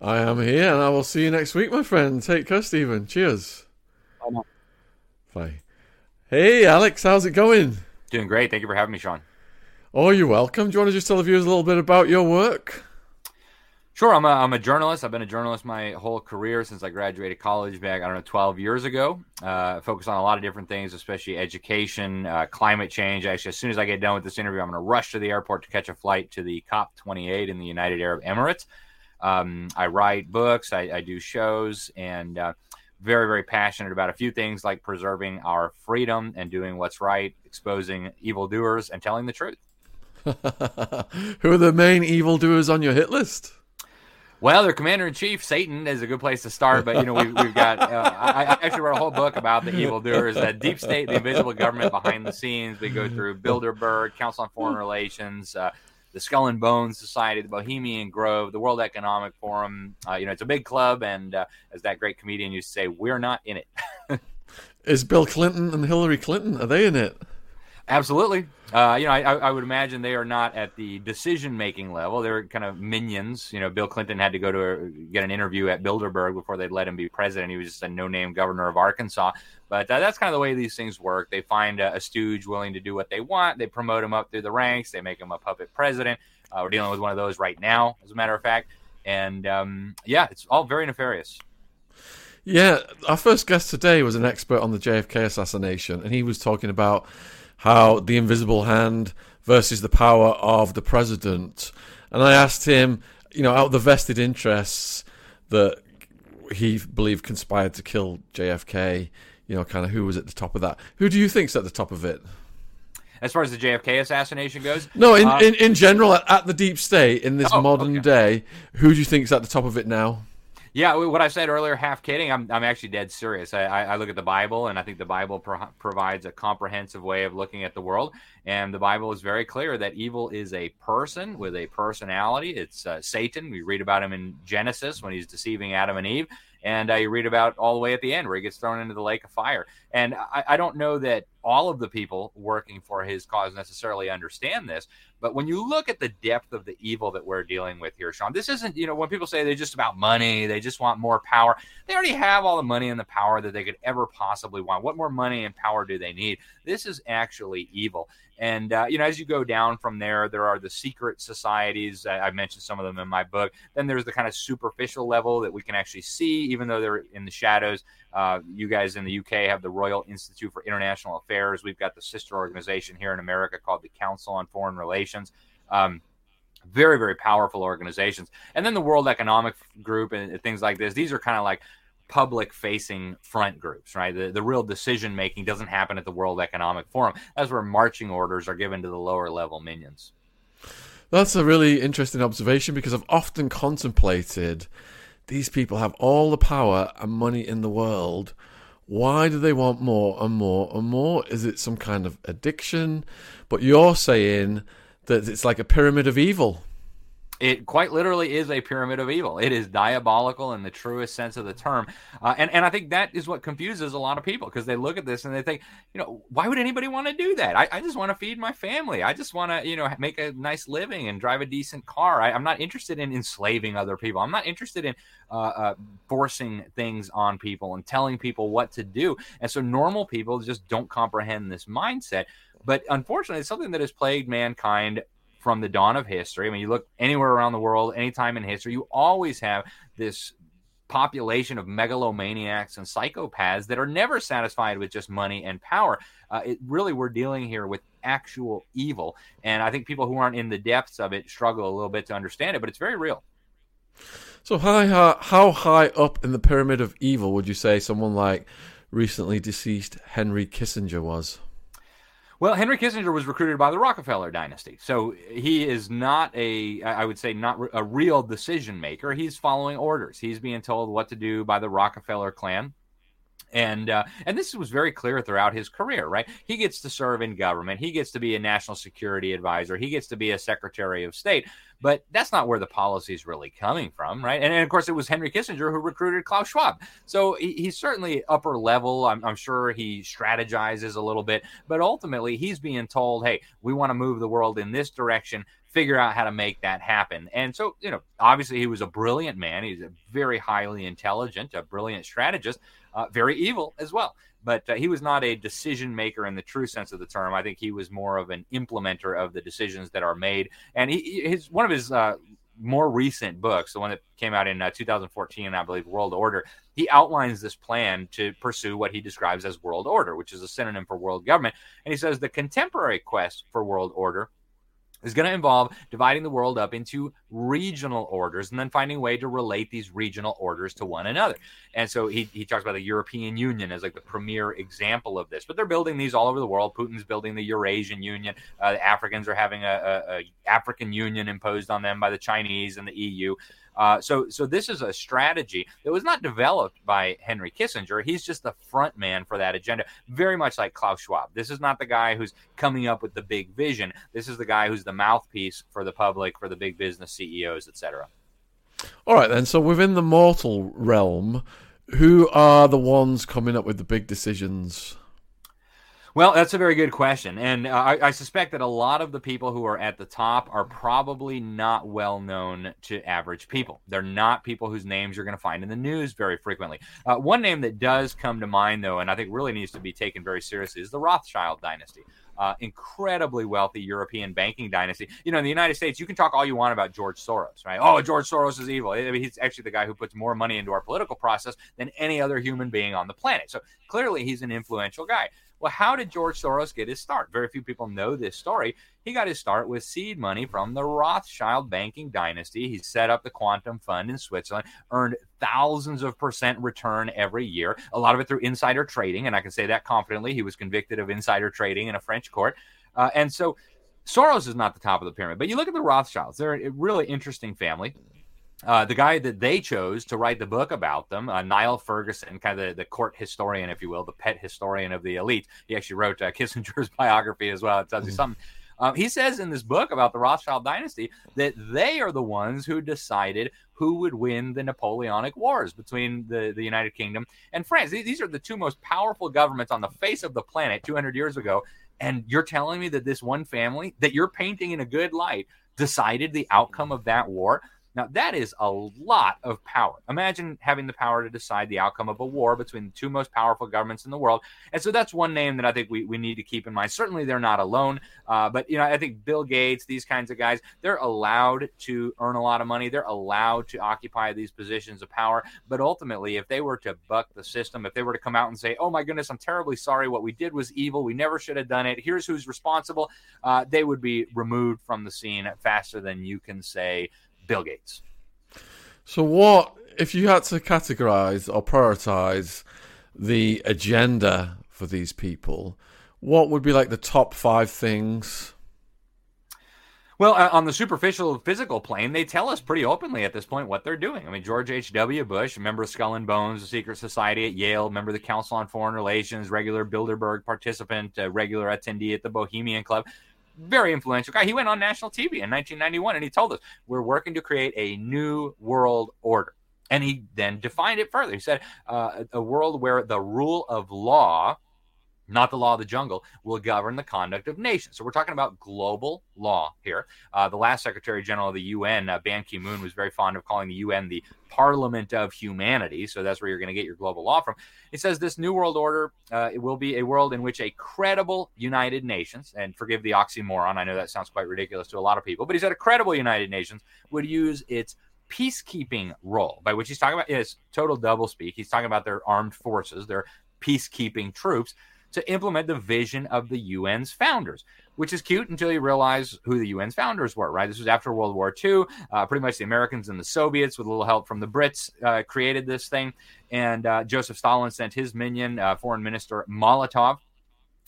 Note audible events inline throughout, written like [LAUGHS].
I am here, and I will see you next week, my friend. Take care, Stephen. Cheers. Bye. Bye. Hey, Alex, how's it going? Doing great. Thank you for having me, Shaun. Oh, you're welcome. Do you want to just tell the viewers a little bit about your work? Sure, I'm a, I'm a journalist. I've been a journalist my whole career since I graduated college back, I don't know, 12 years ago. Uh, focus on a lot of different things, especially education, uh, climate change. Actually, as soon as I get done with this interview, I'm going to rush to the airport to catch a flight to the COP28 in the United Arab Emirates. Um, I write books, I, I do shows, and uh, very, very passionate about a few things like preserving our freedom and doing what's right, exposing evildoers, and telling the truth. [LAUGHS] Who are the main evildoers on your hit list? Well, their commander in chief, Satan, is a good place to start. But you know, we've, we've got. Uh, I, I, actually wrote a whole book about the evildoers, that deep state, the invisible government behind the scenes. We go through Bilderberg, Council on Foreign Relations, uh, the Skull and Bones Society, the Bohemian Grove, the World Economic Forum. Uh, you know, it's a big club, and uh, as that great comedian used to say, we're not in it. [LAUGHS] is Bill Clinton and Hillary Clinton are they in it? Absolutely. Uh, you know, I, I, would imagine they are not at the decision-making level. They're kind of minions. You know, Bill Clinton had to go to a, get an interview at Bilderberg before they'd let him be president. He was just a no-name governor of Arkansas. But uh, that's kind of the way these things work. They find a, a, stooge willing to do what they want. They promote him up through the ranks. They make him a puppet president. Uh, we're dealing with one of those right now, as a matter of fact. And um, yeah, it's all very nefarious. Yeah, our first guest today was an expert on the JFK assassination, and he was talking about how the invisible hand versus the power of the president. And I asked him, you know, out of the vested interests that he believed conspired to kill JFK, you know, kind of who was at the top of that. Who do you think's at the top of it? As far as the JFK assassination goes? No, in, um, in, in general, at, at, the deep state, in this oh, modern okay. day, who do you think's at the top of it now? Yeah, what I said earlier, half kidding, I'm, I'm actually dead serious. I, I, look at the Bible, and I think the Bible pro- provides a comprehensive way of looking at the world. And the Bible is very clear that evil is a person with a personality. It's uh, Satan. We read about him in Genesis when he's deceiving Adam and Eve. And uh, you read about all the way at the end where he gets thrown into the lake of fire. And I, I don't know that all of the people working for his cause necessarily understand this, but when you look at the depth of the evil that we're dealing with here, Shaun, this isn't, you know, when people say they're just about money, they just want more power, they already have all the money and the power that they could ever possibly want. What more money and power do they need? This is actually evil. And, uh, you know, as you go down from there, there are the secret societies. I, I mentioned some of them in my book. Then there's the kind of superficial level that we can actually see, even though they're in the shadows. Uh, you guys in the UK have the Royal Institute for International Affairs. We've got the sister organization here in America called the Council on Foreign Relations. Um, very, very powerful organizations. And then the World Economic Group and things like this. These are kind of like public facing front groups, right? The, the real decision making doesn't happen at the World Economic Forum. That's where marching orders are given to the lower level minions. That's a really interesting observation because I've often contemplated these people have all the power and money in the world. Why do they want more and more and more? Is it some kind of addiction? But you're saying that it's like a pyramid of evil it quite literally is a pyramid of evil. It is diabolical in the truest sense of the term, uh, and and I think that is what confuses a lot of people because they look at this and they think, you know, why would anybody want to do that? I, I just want to feed my family. I just want to, you know, make a nice living and drive a decent car. I, am not interested in enslaving other people. I'm not interested in uh, uh, forcing things on people and telling people what to do. And so normal people just don't comprehend this mindset. But unfortunately, it's something that has plagued mankind from the dawn of history. I mean, you look anywhere around the world, anytime in history, you always have this population of megalomaniacs and psychopaths that are never satisfied with just money and power. Uh, it really, we're dealing here with actual evil. And I think people who aren't in the depths of it struggle a little bit to understand it, but it's very real. So, how, how high up in the pyramid of evil would you say someone like recently deceased Henry Kissinger was? Well, Henry Kissinger was recruited by the Rockefeller dynasty. So he is not a, I would say, not a real decision maker. He's following orders. He's being told what to do by the Rockefeller clan. And uh, and this was very clear throughout his career, right? He gets to serve in government. He gets to be a national security advisor. He gets to be a secretary of state. But that's not where the policy is really coming from, right? And, and, of course, it was Henry Kissinger who recruited Klaus Schwab. So he, he's certainly upper level. I'm, I'm sure he strategizes a little bit, but ultimately, he's being told, hey, we want to move the world in this direction figure out how to make that happen. And so, you know, obviously he was a brilliant man. He's a very highly intelligent, a brilliant strategist, uh, very evil as well. But uh, he was not a decision maker in the true sense of the term. I think he was more of an implementer of the decisions that are made. And he, his one of his uh, more recent books, the one that came out in uh, 2014, I believe, World Order, he outlines this plan to pursue what he describes as world order, which is a synonym for world government. And he says the contemporary quest for world order is going to involve dividing the world up into regional orders and then finding a way to relate these regional orders to one another. And so he, he talks about the European Union as like the premier example of this. But they're building these all over the world. Putin's building the Eurasian Union. Uh, the Africans are having a, a, a African Union imposed on them by the Chinese and the EU. Uh, so, so this is a strategy that was not developed by Henry Kissinger. He's just the front man for that agenda, very much like Klaus Schwab. This is not the guy who's coming up with the big vision. This is the guy who's the mouthpiece for the public, for the big business CEOs, etc. All right, then. So within the mortal realm, who are the ones coming up with the big decisions? Well, that's a very good question. And uh, I, I, suspect that a lot of the people who are at the top are probably not well known to average people. They're not people whose names you're going to find in the news very frequently. Uh, one name that does come to mind, though, and I think really needs to be taken very seriously, is the Rothschild dynasty. Uh, incredibly wealthy European banking dynasty. You know, in the United States, you can talk all you want about George Soros, right? Oh, George Soros is evil. I mean, he's actually the guy who puts more money into our political process than any other human being on the planet. So clearly, he's an influential guy. Well, how did George Soros get his start? Very few people know this story. He got his start with seed money from the Rothschild banking dynasty. He set up the Quantum Fund in Switzerland, earned thousands of percent return every year, a lot of it through insider trading. And I can say that confidently. He was convicted of insider trading in a French court. Uh, and so Soros is not the top of the pyramid, but you look at the Rothschilds, they're a really interesting family. Uh, the guy that they chose to write the book about them, uh, Niall Ferguson, kind of the, the, court historian, if you will, the pet historian of the elite. He actually wrote uh, [LAUGHS] Kissinger's biography as well. It tells you mm-hmm. something. Um, he says in this book about the Rothschild dynasty that they are the ones who decided who would win the Napoleonic Wars between the, the United Kingdom and France. These are the two most powerful governments on the face of the planet 200 years ago. And you're telling me that this one family that you're painting in a good light decided the outcome of that war? Now, that is a lot of power. Imagine having the power to decide the outcome of a war between the two most powerful governments in the world. And so that's one name that I think we, we need to keep in mind. Certainly, they're not alone. Uh, but, you know, I think Bill Gates, these kinds of guys, they're allowed to earn a lot of money. They're allowed to occupy these positions of power. But ultimately, if they were to buck the system, if they were to come out and say, oh my goodness, I'm terribly sorry, what we did was evil, we never should have done it, here's who's responsible, uh, they would be removed from the scene faster than you can say, Bill Gates. So, what if you had to categorize or prioritize the agenda for these people? What would be like the top five things? Well, uh, on the superficial physical plane, they tell us pretty openly at this point what they're doing. I mean, George H.W. Bush, member of Skull and Bones, the secret society at Yale, member of the Council on Foreign Relations, regular Bilderberg participant, regular attendee at the Bohemian Club very influential guy. He went on national TV in 1991 and he told us, We're working to create a new world order. And he then defined it further. He said, uh, A world where the rule of law not the law of the jungle, will govern the conduct of nations. So we're talking about global law here. Uh, the last Secretary General of the UN, uh, Ban Ki moon, was very fond of calling the UN the Parliament of Humanity. So that's where you're going to get your global law from. He says this new world order uh, it will be a world in which a credible United Nations, and forgive the oxymoron, I know that sounds quite ridiculous to a lot of people, but he said a credible United Nations would use its peacekeeping role, by which he's talking about is total double speak. He's talking about their armed forces, their peacekeeping troops to implement the vision of the UN's founders, which is cute until you realize who the UN's founders were, right? This was after World War II. Uh, pretty much the Americans and the Soviets, with a little help from the Brits, uh, created this thing. And uh, Joseph Stalin sent his minion, uh, Foreign Minister Molotov,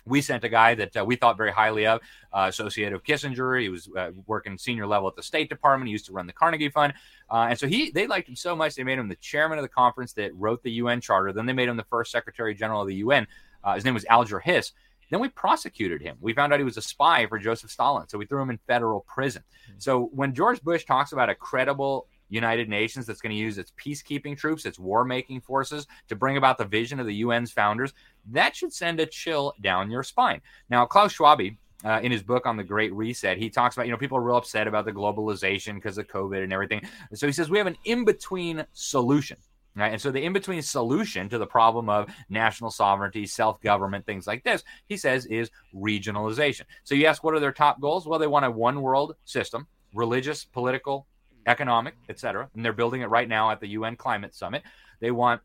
we sent a guy that uh, we thought very highly of, uh, associate of Kissinger. He was uh, working senior level at the State Department. He used to run the Carnegie Fund, uh, and so he they liked him so much they made him the chairman of the conference that wrote the UN Charter. Then they made him the first Secretary General of the UN. Uh, his name was Alger Hiss. Then we prosecuted him. We found out he was a spy for Joseph Stalin. So we threw him in federal prison. Mm-hmm. So when George Bush talks about a credible United Nations that's going to use its peacekeeping troops, its war making forces to bring about the vision of the UN's founders, that should send a chill down your spine. Now, Klaus Schwab uh, in his book on the Great Reset, he talks about, you know, people are real upset about the globalization because of COVID and everything. So he says we have an in between solution. Right. And so the in between solution to the problem of national sovereignty, self government, things like this, he says, is regionalization. So you ask, what are their top goals? Well, they want a one world system, religious, political, economic, etc. And they're building it right now at the UN Climate Summit. They want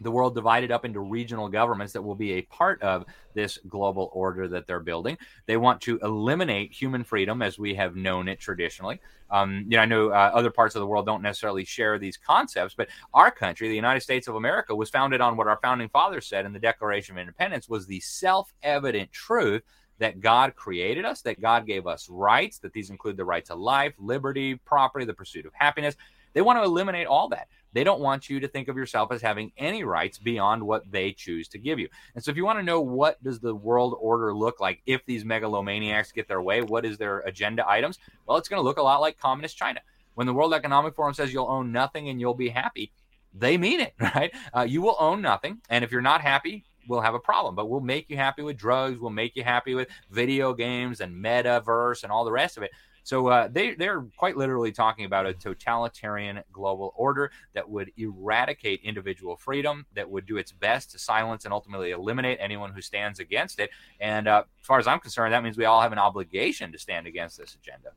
the world divided up into regional governments that will be a part of this global order that they're building. They want to eliminate human freedom as we have known it traditionally. Um, you know, I know uh, other parts of the world don't necessarily share these concepts, but our country, the United States of America, was founded on what our founding fathers said in the Declaration of Independence was the self-evident truth that God created us, that God gave us rights, that these include the right to life, liberty, property, the pursuit of happiness. They want to eliminate all that. They don't want you to think of yourself as having any rights beyond what they choose to give you. And so if you want to know what does the world order look like if these megalomaniacs get their way, what is their agenda items? Well, it's going to look a lot like communist China. When the World Economic Forum says you'll own nothing and you'll be happy, they mean it, [LAUGHS] right? Uh, you will own nothing. And if you're not happy, we'll have a problem. But we'll make you happy with drugs. We'll make you happy with video games and metaverse and all the rest of it. So uh, they they're quite literally talking about a totalitarian global order that would eradicate individual freedom, that would do its best to silence and ultimately eliminate anyone who stands against it. And uh, as far as I'm concerned, that means we all have an obligation to stand against this agenda.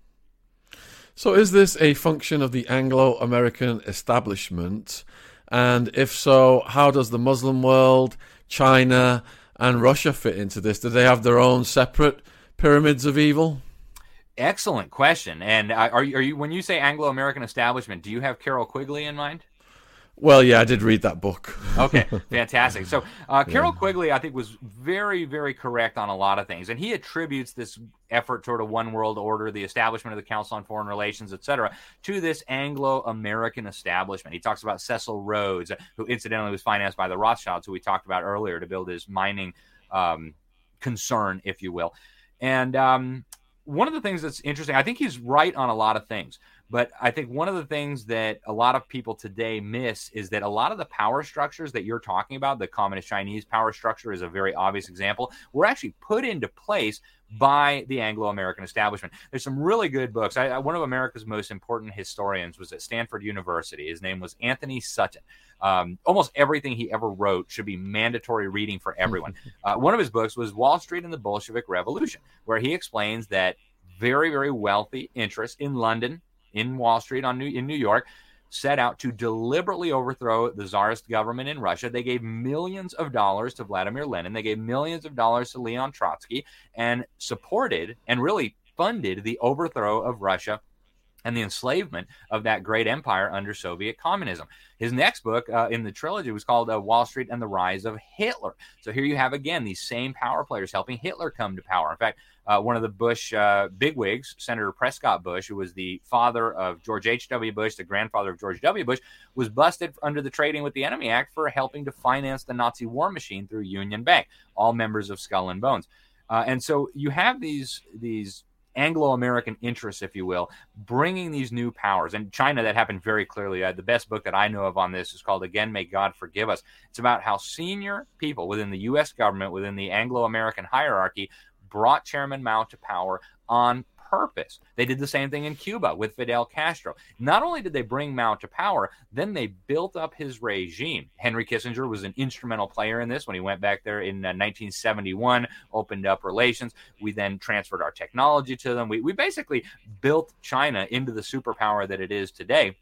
So, is this a function of the Anglo American establishment? And if so, how does the Muslim world, China, and Russia fit into this? Do they have their own separate pyramids of evil? Excellent question. And uh, are you, are you when you say Anglo American establishment, do you have Carroll Quigley in mind? Well, yeah, I did read that book. okay, [LAUGHS] fantastic. So, uh, Carroll yeah. Quigley, I think, was very, very correct on a lot of things, and he attributes this effort toward a one world order, the establishment of the Council on Foreign Relations, et cetera, to this Anglo-American establishment. He talks about Cecil Rhodes, who incidentally was financed by the Rothschilds, who we talked about earlier, to build his mining um, concern, if you will. And um, one of the things that's interesting, I think he's right on a lot of things, but I think one of the things that a lot of people today miss is that a lot of the power structures that you're talking about, the communist Chinese power structure is a very obvious example, were actually put into place by the Anglo-American establishment. There's some really good books. I, one of America's most important historians was at Stanford University. His name was Anthony Sutton. Um, almost everything he ever wrote should be mandatory reading for everyone. [LAUGHS] Uh, one of his books was Wall Street and the Bolshevik Revolution, where he explains that very, very wealthy interests in London, in Wall Street, on New, in New York, set out to deliberately overthrow the czarist government in Russia. They gave millions of dollars to Vladimir Lenin. They gave millions of dollars to Leon Trotsky and supported and really funded the overthrow of Russia and the enslavement of that great empire under Soviet communism. His next book uh, in the trilogy was called uh, Wall Street and the Rise of Hitler. So here you have again these same power players helping Hitler come to power. In fact, uh, one of the Bush uh, bigwigs, Senator Prescott Bush, who was the father of George H.W. Bush, the grandfather of George W. Bush, was busted under the Trading with the Enemy Act for helping to finance the Nazi war machine through Union Bank, all members of Skull and Bones. Uh, and so you have these these Anglo American interests, if you will, bringing these new powers. And China, that happened very clearly. Uh, the best book that I know of on this is called Again, May God Forgive Us. It's about how senior people within the U.S. government, within the Anglo American hierarchy, brought Chairman Mao to power on purpose. They did the same thing in Cuba with Fidel Castro. Not only did they bring Mao to power, then they built up his regime. Henry Kissinger was an instrumental player in this when he went back there in uh, 1971, opened up relations. We then transferred our technology to them. We, we basically built China into the superpower that it is today.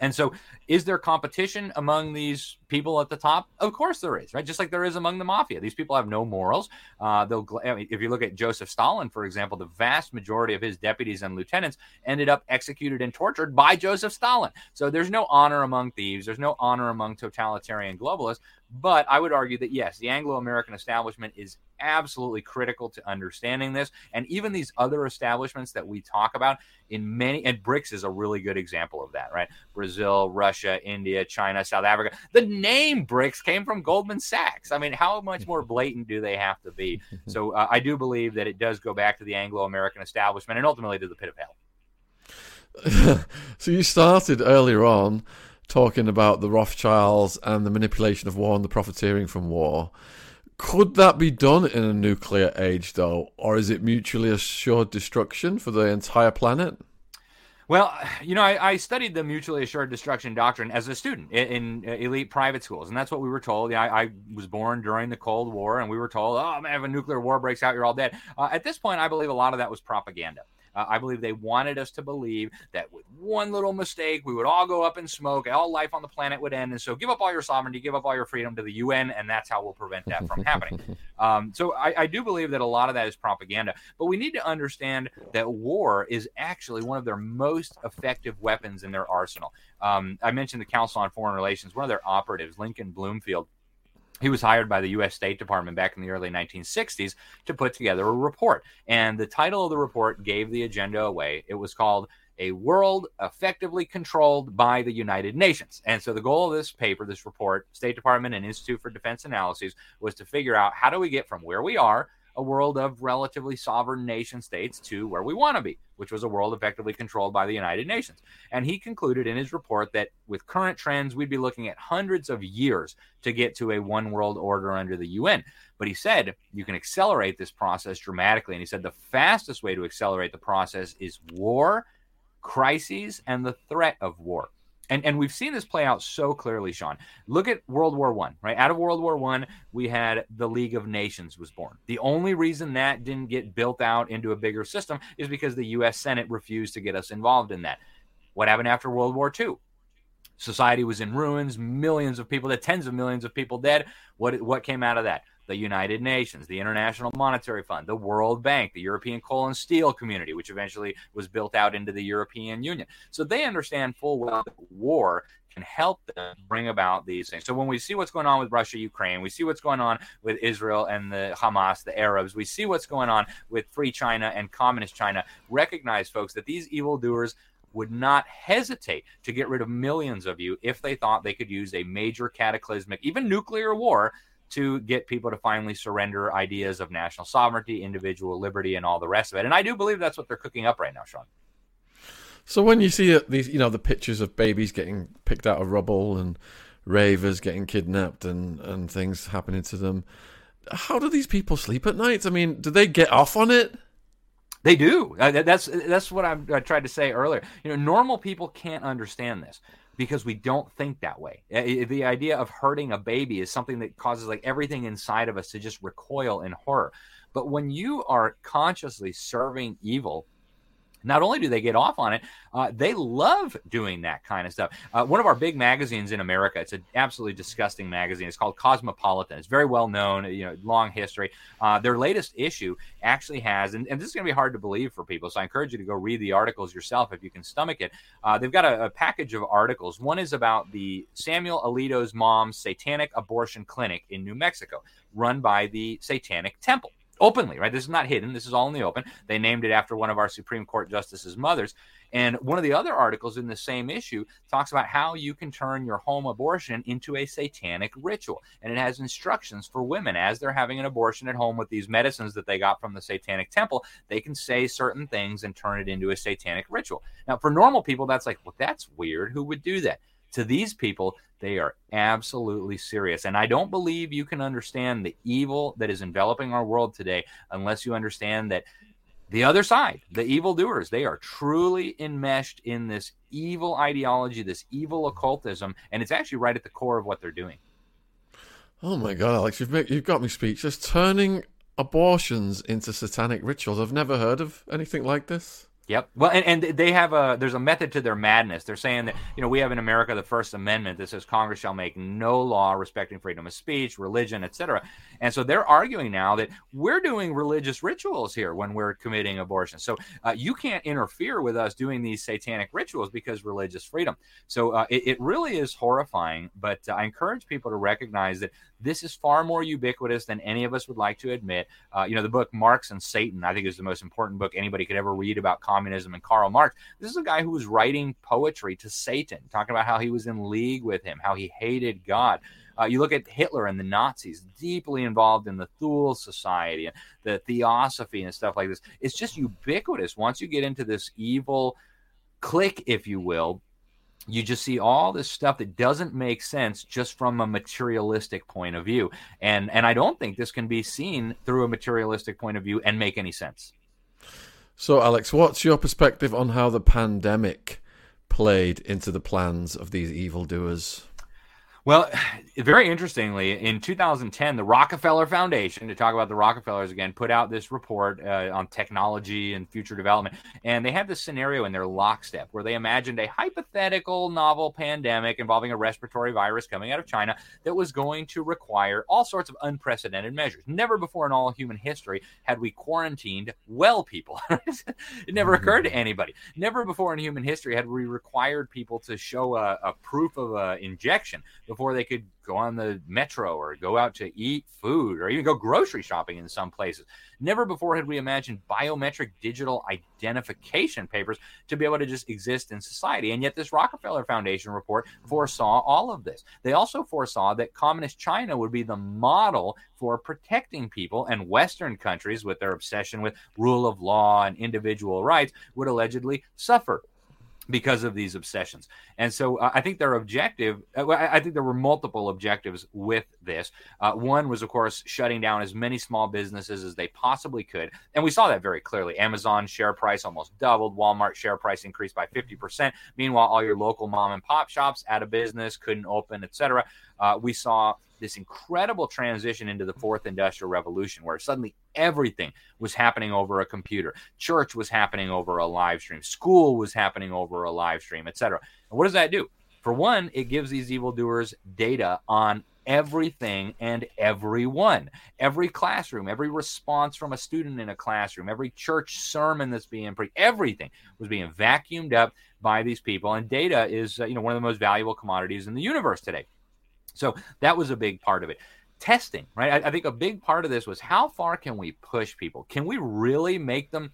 And so, is there competition among these people at the top? Of course there is, right? Just like there is among the mafia. These people have no morals. Uh, they'll, I mean, if you look at Joseph Stalin, for example, the vast majority of his deputies and lieutenants ended up executed and tortured by Joseph Stalin. So there's no honor among thieves. There's no honor among totalitarian globalists. But I would argue that yes, the Anglo-American establishment is absolutely critical to understanding this, and even these other establishments that we talk about in many and BRICS is a really good example of that, right? Brazil, Russia, India, China, South Africa. The name BRICS came from Goldman Sachs. I mean, how much more [LAUGHS] blatant do they have to be? [LAUGHS] So uh, I do believe that it does go back to the Anglo-American establishment and ultimately to the pit of hell. [LAUGHS] so you started earlier on talking about the Rothschilds and the manipulation of war and the profiteering from war. Could that be done in a nuclear age, though, or is it mutually assured destruction for the entire planet? Well, you know, I, I, studied the mutually assured destruction doctrine as a student in, in elite private schools, and that's what we were told. Yeah, I, I, was born during the Cold War, and we were told, "Oh man, if a nuclear war breaks out, you're all dead." Uh, at this point, I believe a lot of that was propaganda. Uh, I believe they wanted us to believe that with one little mistake, we would all go up in smoke, all life on the planet would end. And so give up all your sovereignty, give up all your freedom to the UN, and that's how we'll prevent that from happening. [LAUGHS] Um, so I, I do believe that a lot of that is propaganda. But we need to understand that war is actually one of their most effective weapons in their arsenal. Um, I mentioned the Council on Foreign Relations, one of their operatives, Lincoln Bloomfield he was hired by the U.S. State Department back in the early 1960s to put together a report. And the title of the report gave the agenda away. It was called A World Effectively Controlled by the United Nations. And so the goal of this paper, this report, State Department and Institute for Defense Analyses, was to figure out how do we get from where we are a world of relatively sovereign nation states to where we want to be, which was a world effectively controlled by the United Nations. And he concluded in his report that with current trends, we'd be looking at hundreds of years to get to a one world order under the UN. But he said you can accelerate this process dramatically. And he said the fastest way to accelerate the process is war, crises, and the threat of war and and we've seen this play out so clearly shaun. Look at world war one right? Out of world war one we had the league of nations was born. The only reason that didn't get built out into a bigger system is because the us senate refused to get us involved in that. What happened after world war two? Society was in ruins millions of people tens of millions of people dead. What what came out of that the United Nations, the International Monetary Fund, the World Bank, the European Coal and Steel Community, which eventually was built out into the European Union. So they understand full well that war can help them bring about these things. So when we see what's going on with Russia, Ukraine, we see what's going on with Israel and the Hamas, the Arabs, we see what's going on with free China and communist China, recognize, folks, that these evildoers would not hesitate to get rid of millions of you if they thought they could use a major cataclysmic, even nuclear war to get people to finally surrender ideas of national sovereignty, individual liberty, and all the rest of it. And I do believe that's what they're cooking up right now, Shaun. So when you see these, you know, the pictures of babies getting picked out of rubble and ravers getting kidnapped and and things happening to them, how do these people sleep at night? I mean, do they get off on it? They do. Uh, that's that's what I'm, I tried to say earlier. You know, normal people can't understand this because we don't think that way. The idea of hurting a baby is something that causes like everything inside of us to just recoil in horror. But when you are consciously serving evil, not only do they get off on it, uh, they love doing that kind of stuff. Uh, one of our big magazines in America, it's an absolutely disgusting magazine. It's called Cosmopolitan. It's very well known, you know, long history. Uh, their latest issue actually has, and, and this is going to be hard to believe for people, so I encourage you to go read the articles yourself if you can stomach it. Uh, they've got a, a, package of articles. One is about the Samuel Alito's mom's satanic abortion clinic in New Mexico, run by the Satanic Temple openly, right? This is not hidden. This is all in the open. They named it after one of our Supreme Court justices' mothers. And one of the other articles in the same issue talks about how you can turn your home abortion into a satanic ritual. And it has instructions for women as they're having an abortion at home with these medicines that they got from the satanic temple. They can say certain things and turn it into a satanic ritual. Now, for normal people, that's like, well, that's weird. Who would do that? To these people, they are absolutely serious. And I don't believe you can understand the evil that is enveloping our world today unless you understand that the other side, the evildoers, they are truly enmeshed in this evil ideology, this evil occultism, and it's actually right at the core of what they're doing. Oh my God, Alex, you've, you've got me speechless. Turning abortions into satanic rituals. I've never heard of anything like this. Yep. Well, and, and they have a there's a method to their madness. They're saying that you know we have in America the First Amendment that says Congress shall make no law respecting freedom of speech, religion, etc. And so they're arguing now that we're doing religious rituals here when we're committing abortion. So uh, you can't interfere with us doing these satanic rituals because religious freedom. So uh, it, it, really is horrifying. But uh, I encourage people to recognize that this is far more ubiquitous than any of us would like to admit. Uh, you know, the book Marx and Satan, I think, is the most important book anybody could ever read about communism and Karl Marx. This is a guy who was writing poetry to Satan, talking about how he was in league with him, how he hated God. Uh, you look at Hitler and the Nazis, deeply involved in the Thule Society and the Theosophy and stuff like this. It's just ubiquitous. Once you get into this evil clique, if you will, you just see all this stuff that doesn't make sense just from a materialistic point of view. And and i don't think this can be seen through a materialistic point of view and make any sense. So alex what's your perspective on how the pandemic played into the plans of these evildoers well, [SIGHS] very interestingly, in 2010, the Rockefeller Foundation, to talk about the Rockefellers again, put out this report uh, on technology and future development. And they had this scenario in their lockstep where they imagined a hypothetical novel pandemic involving a respiratory virus coming out of China that was going to require all sorts of unprecedented measures. Never before in all human history had we quarantined well people. [LAUGHS] it never occurred to anybody. Never before in human history had we required people to show a, a proof of an injection before they could go on the metro or go out to eat food or even go grocery shopping in some places. Never before had we imagined biometric digital identification papers to be able to just exist in society. And yet, this Rockefeller Foundation report foresaw all of this. They also foresaw that communist China would be the model for protecting people, and Western countries, with their obsession with rule of law and individual rights, would allegedly suffer because of these obsessions. And so uh, I think their objective, uh, I think there were multiple objectives with this. Uh, one was, of course, shutting down as many small businesses as they possibly could. And we saw that very clearly. Amazon share price almost doubled, Walmart share price increased by 50%. Meanwhile, all your local mom and pop shops out of business, couldn't open, etc. Uh, we saw this incredible transition into the fourth industrial revolution where suddenly everything was happening over a computer. Church was happening over a live stream. School was happening over a live stream etc and what does that do? For one it gives these evildoers data on everything and everyone. Every classroom every response from a student in a classroom every church sermon that's being preached everything was being vacuumed up by these people. And data is uh, you know one of the most valuable commodities in the universe today so that was a big part of it. Testing, right? I, I think a big part of this was how far can we push people? Can we really make them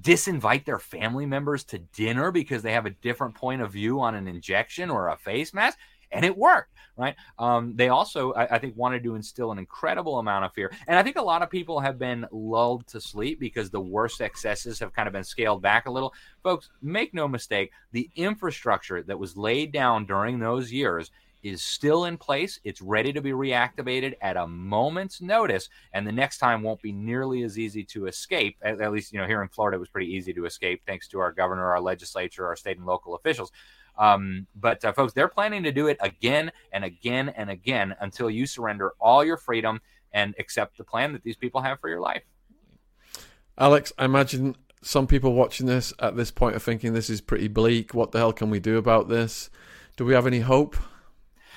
disinvite their family members to dinner because they have a different point of view on an injection or a face mask? and it worked right um, they also I, I, think wanted to instill an incredible amount of fear and i think a lot of people have been lulled to sleep because the worst excesses have kind of been scaled back a little folks make no mistake the infrastructure that was laid down during those years is still in place. It's ready to be reactivated at a moment's notice, and the next time won't be nearly as easy to escape. At, at least, you know, here in Florida, it was pretty easy to escape thanks to our governor, our legislature, our state and local officials. Um, but uh, folks, they're planning to do it again and again and again until you surrender all your freedom and accept the plan that these people have for your life. Alex, I imagine some people watching this at this point are thinking this is pretty bleak. What the hell can we do about this? Do we have any hope?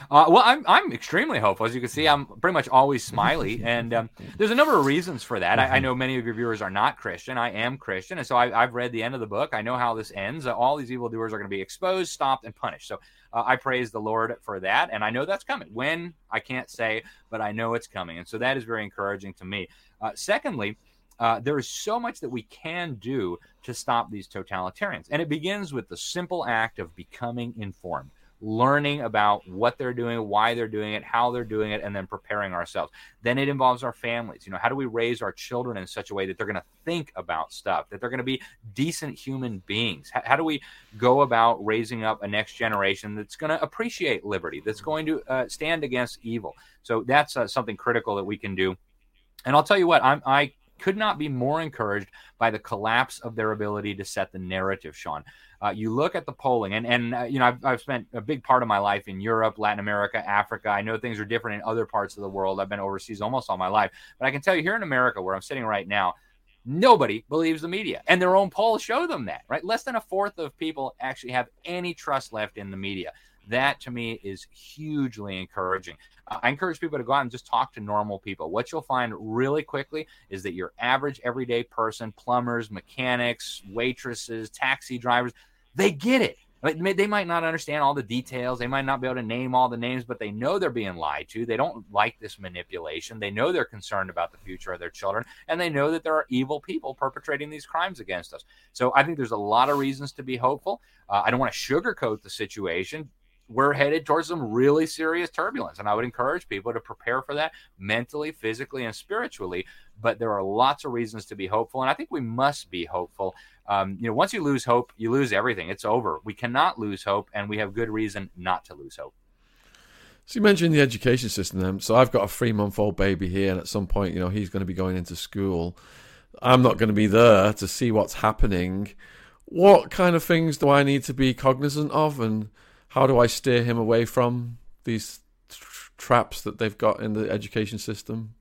Uh, well, I'm I'm extremely hopeful. As you can see, I'm pretty much always smiley, [LAUGHS] and um, there's a number of reasons for that. I, I, mm-hmm. know many of your viewers are not Christian. I am Christian, and so I, have read the end of the book. I know how this ends. Uh, all these evildoers are going to be exposed, stopped, and punished. So uh, I praise the Lord for that, and I know that's coming. When I can't say, but I know it's coming, and so that is very encouraging to me. Uh, secondly. Uh, there is so much that we can do to stop these totalitarians. And it begins with the simple act of becoming informed learning about what they're doing, why they're doing it, how they're doing it, and then preparing ourselves. Then it involves our families. You know, how do we raise our children in such a way that they're going to think about stuff, that they're going to be decent human beings? How, how, do we go about raising up a next generation that's going to appreciate liberty, that's going to uh, stand against evil? So that's uh, something critical that we can do. And I'll tell you what, I'm, I could not be more encouraged by the collapse of their ability to set the narrative, Shaun. Uh, you look at the polling, and and uh, you know I've, I've spent a big part of my life in Europe, Latin America, Africa. I know things are different in other parts of the world. I've been overseas almost all my life, but I can tell you here in America, where I'm sitting right now, nobody believes the media, and their own polls show them that. Right, less than a fourth of people actually have any trust left in the media. That to me is hugely encouraging. Uh, I encourage people to go out and just talk to normal people. What you'll find really quickly is that your average everyday person, plumbers, mechanics, waitresses, taxi drivers, they get it. They might not understand all the details. They might not be able to name all the names, but they know they're being lied to. They don't like this manipulation. They know they're concerned about the future of their children, and they know that there are evil people perpetrating these crimes against us. So I think there's a lot of reasons to be hopeful. Uh, I don't want to sugarcoat the situation we're headed towards some really serious turbulence. And I would encourage people to prepare for that mentally, physically, and spiritually. But there are lots of reasons to be hopeful. And I think we must be hopeful. Um, you know, once you lose hope, you lose everything. It's over. We cannot lose hope, and we have good reason not to lose hope. So you mentioned the education system. Then, so I've got a three-month-old baby here, and at some point, you know, he's going to be going into school. I'm not going to be there to see what's happening. What kind of things do I need to be cognizant of, and how do I steer him away from these traps that they've got in the education system?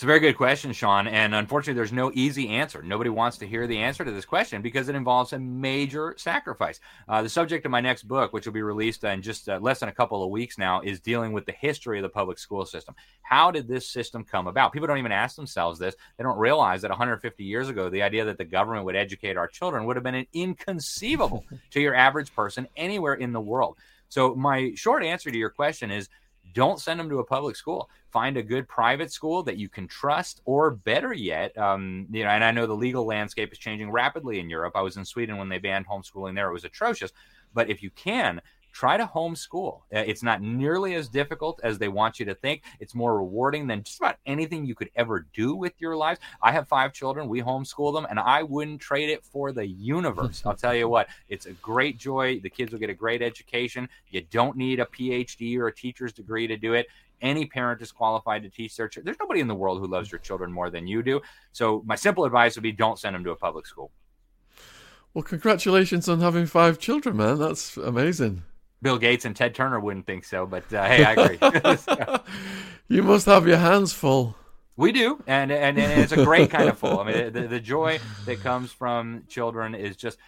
It's a very good question, Shaun. And unfortunately, there's no easy answer. Nobody wants to hear the answer to this question because it involves a major sacrifice. Uh, the subject of my next book, which will be released in just uh, less than a couple of weeks now, is dealing with the history of the public school system. How did this system come about? People don't even ask themselves this. They don't realize that 150 years ago, the idea that the government would educate our children would have been inconceivable [LAUGHS] to your average person anywhere in the world. So, my short answer to your question is don't send them to a public school. Find a good private school that you can trust, or better yet, um, you know. And I know the legal landscape is changing rapidly in Europe. I was in Sweden when they banned homeschooling there; it was atrocious. But if you can, try to homeschool. Uh, it's not nearly as difficult as they want you to think. It's more rewarding than just about anything you could ever do with your lives. I have five children. We homeschool them, and I wouldn't trade it for the universe. I'll tell you what, it's a great joy. The kids will get a great education. You don't need a PhD or a teacher's degree to do it. Any parent is qualified to teach their children. There's nobody in the world who loves your children more than you do. So, my simple advice would be don't send them to a public school. Well, congratulations on having five children, man. That's amazing. Bill Gates and Ted Turner wouldn't think so, but uh, hey, I agree. [LAUGHS] so. [LAUGHS] You must have your hands full. We do, and, and and it's a great kind of full. I mean, the, the joy that comes from children is just.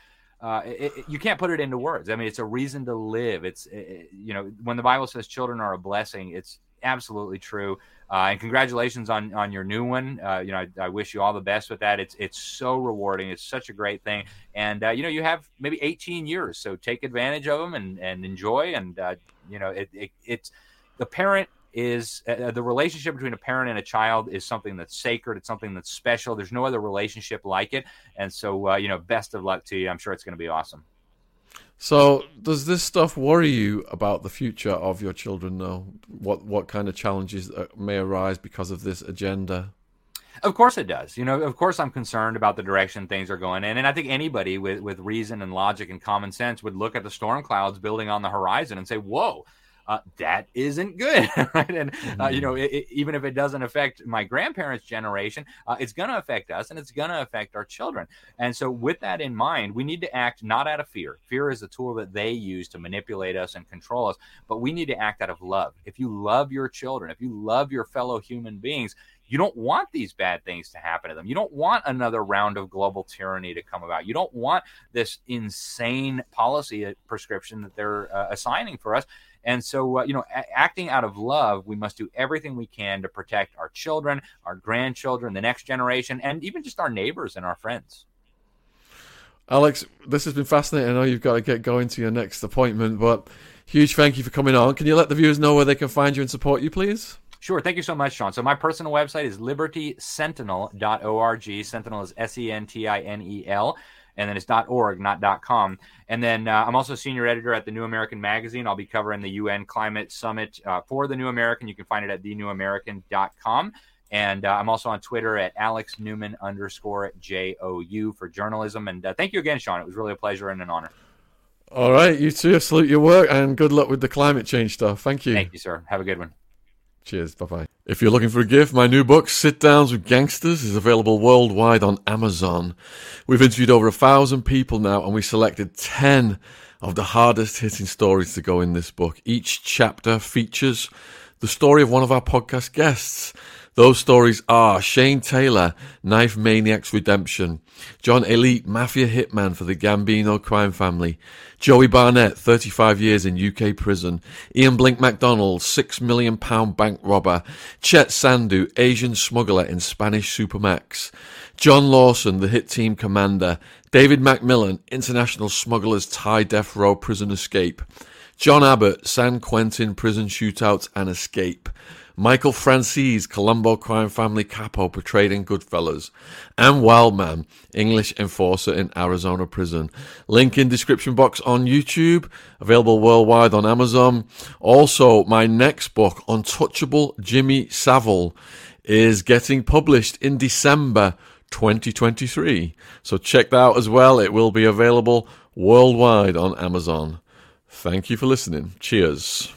Uh, it, it, you can't put it into words. I mean, it's a reason to live. It's it, you know when the Bible says children are a blessing, it's absolutely true. Uh, and congratulations on on your new one. Uh, you know, I, I, wish you all the best with that. It's it's so rewarding. It's such a great thing. And uh, you know, you have maybe 18 years, so take advantage of them and and enjoy. And uh, you know, it, it, it's the parent is uh, the relationship between a parent and a child is something that's sacred. It's something that's special. There's no other relationship like it. And so, uh, you know, best of luck to you. I'm sure it's going to be awesome. So, does this stuff worry you about the future of your children? Though, what what kind of challenges uh, may arise because of this agenda? Of course it does. You know, of course I'm concerned about the direction things are going in. And I think anybody with, with reason and logic and common sense would look at the storm clouds building on the horizon and say, whoa, uh, that isn't good, [LAUGHS] right? And uh, you know, it, it, even if it doesn't affect my grandparents' generation, uh, it's going to affect us, and it's going to affect our children. And so, with that in mind, we need to act not out of fear. Fear is a tool that they use to manipulate us and control us, but we need to act out of love. If you love your children, if you love your fellow human beings, you don't want these bad things to happen to them. You don't want another round of global tyranny to come about. You don't want this insane policy prescription that they're uh, assigning for us. And so, uh, you know, a- acting out of love, we must do everything we can to protect our children, our grandchildren, the next generation, and even just our neighbors and our friends. Alex, this has been fascinating. I know you've got to get going to your next appointment, but huge thank you for coming on. Can you let the viewers know where they can find you and support you, please? Sure. Thank you so much, Shaun. So my personal website is libertysentinel.org. Sentinel is S E N T I N E L and then it's .org, not .com. And then uh, I'm also senior editor at the New American Magazine. I'll be covering the UN Climate Summit uh, for the New American. You can find it at thenewamerican.com. And uh, I'm also on Twitter at Alex Newman underscore J O U for journalism. And uh, thank you again, Shaun. It was really a pleasure and an honor. All right, you too. Salute your work and good luck with the climate change stuff. Thank you. Thank you, sir. Have a good one. Cheers. Bye bye. If you're looking for a gift, my new book, Sit Downs with Gangsters, is available worldwide on Amazon. We've interviewed over a thousand people now, and we selected 10 of the hardest hitting stories to go in this book. Each chapter features the story of one of our podcast guests. Those stories are Shane Taylor, Knife Maniacs Redemption, John Alite, Mafia Hitman for the Gambino crime family, Joey Barnett, 35 years in UK prison, Ian Blink MacDonald, £6 million bank robber, Chet Sandhu, Asian smuggler in Spanish Supermax, John Lawson, the hit team commander, David McMillan, international smugglers Thai death row prison escape, John Abbott, San Quentin prison shootout and escape, Michael Franzese, Colombo crime family capo portrayed in Goodfellas, and Wildman, English enforcer in Arizona prison. Link in description box on YouTube, available worldwide on Amazon. Also, my next book, Untouchable Jimmy Savile, is getting published in December 2023. So check that out as well. It will be available worldwide on Amazon. Thank you for listening. Cheers.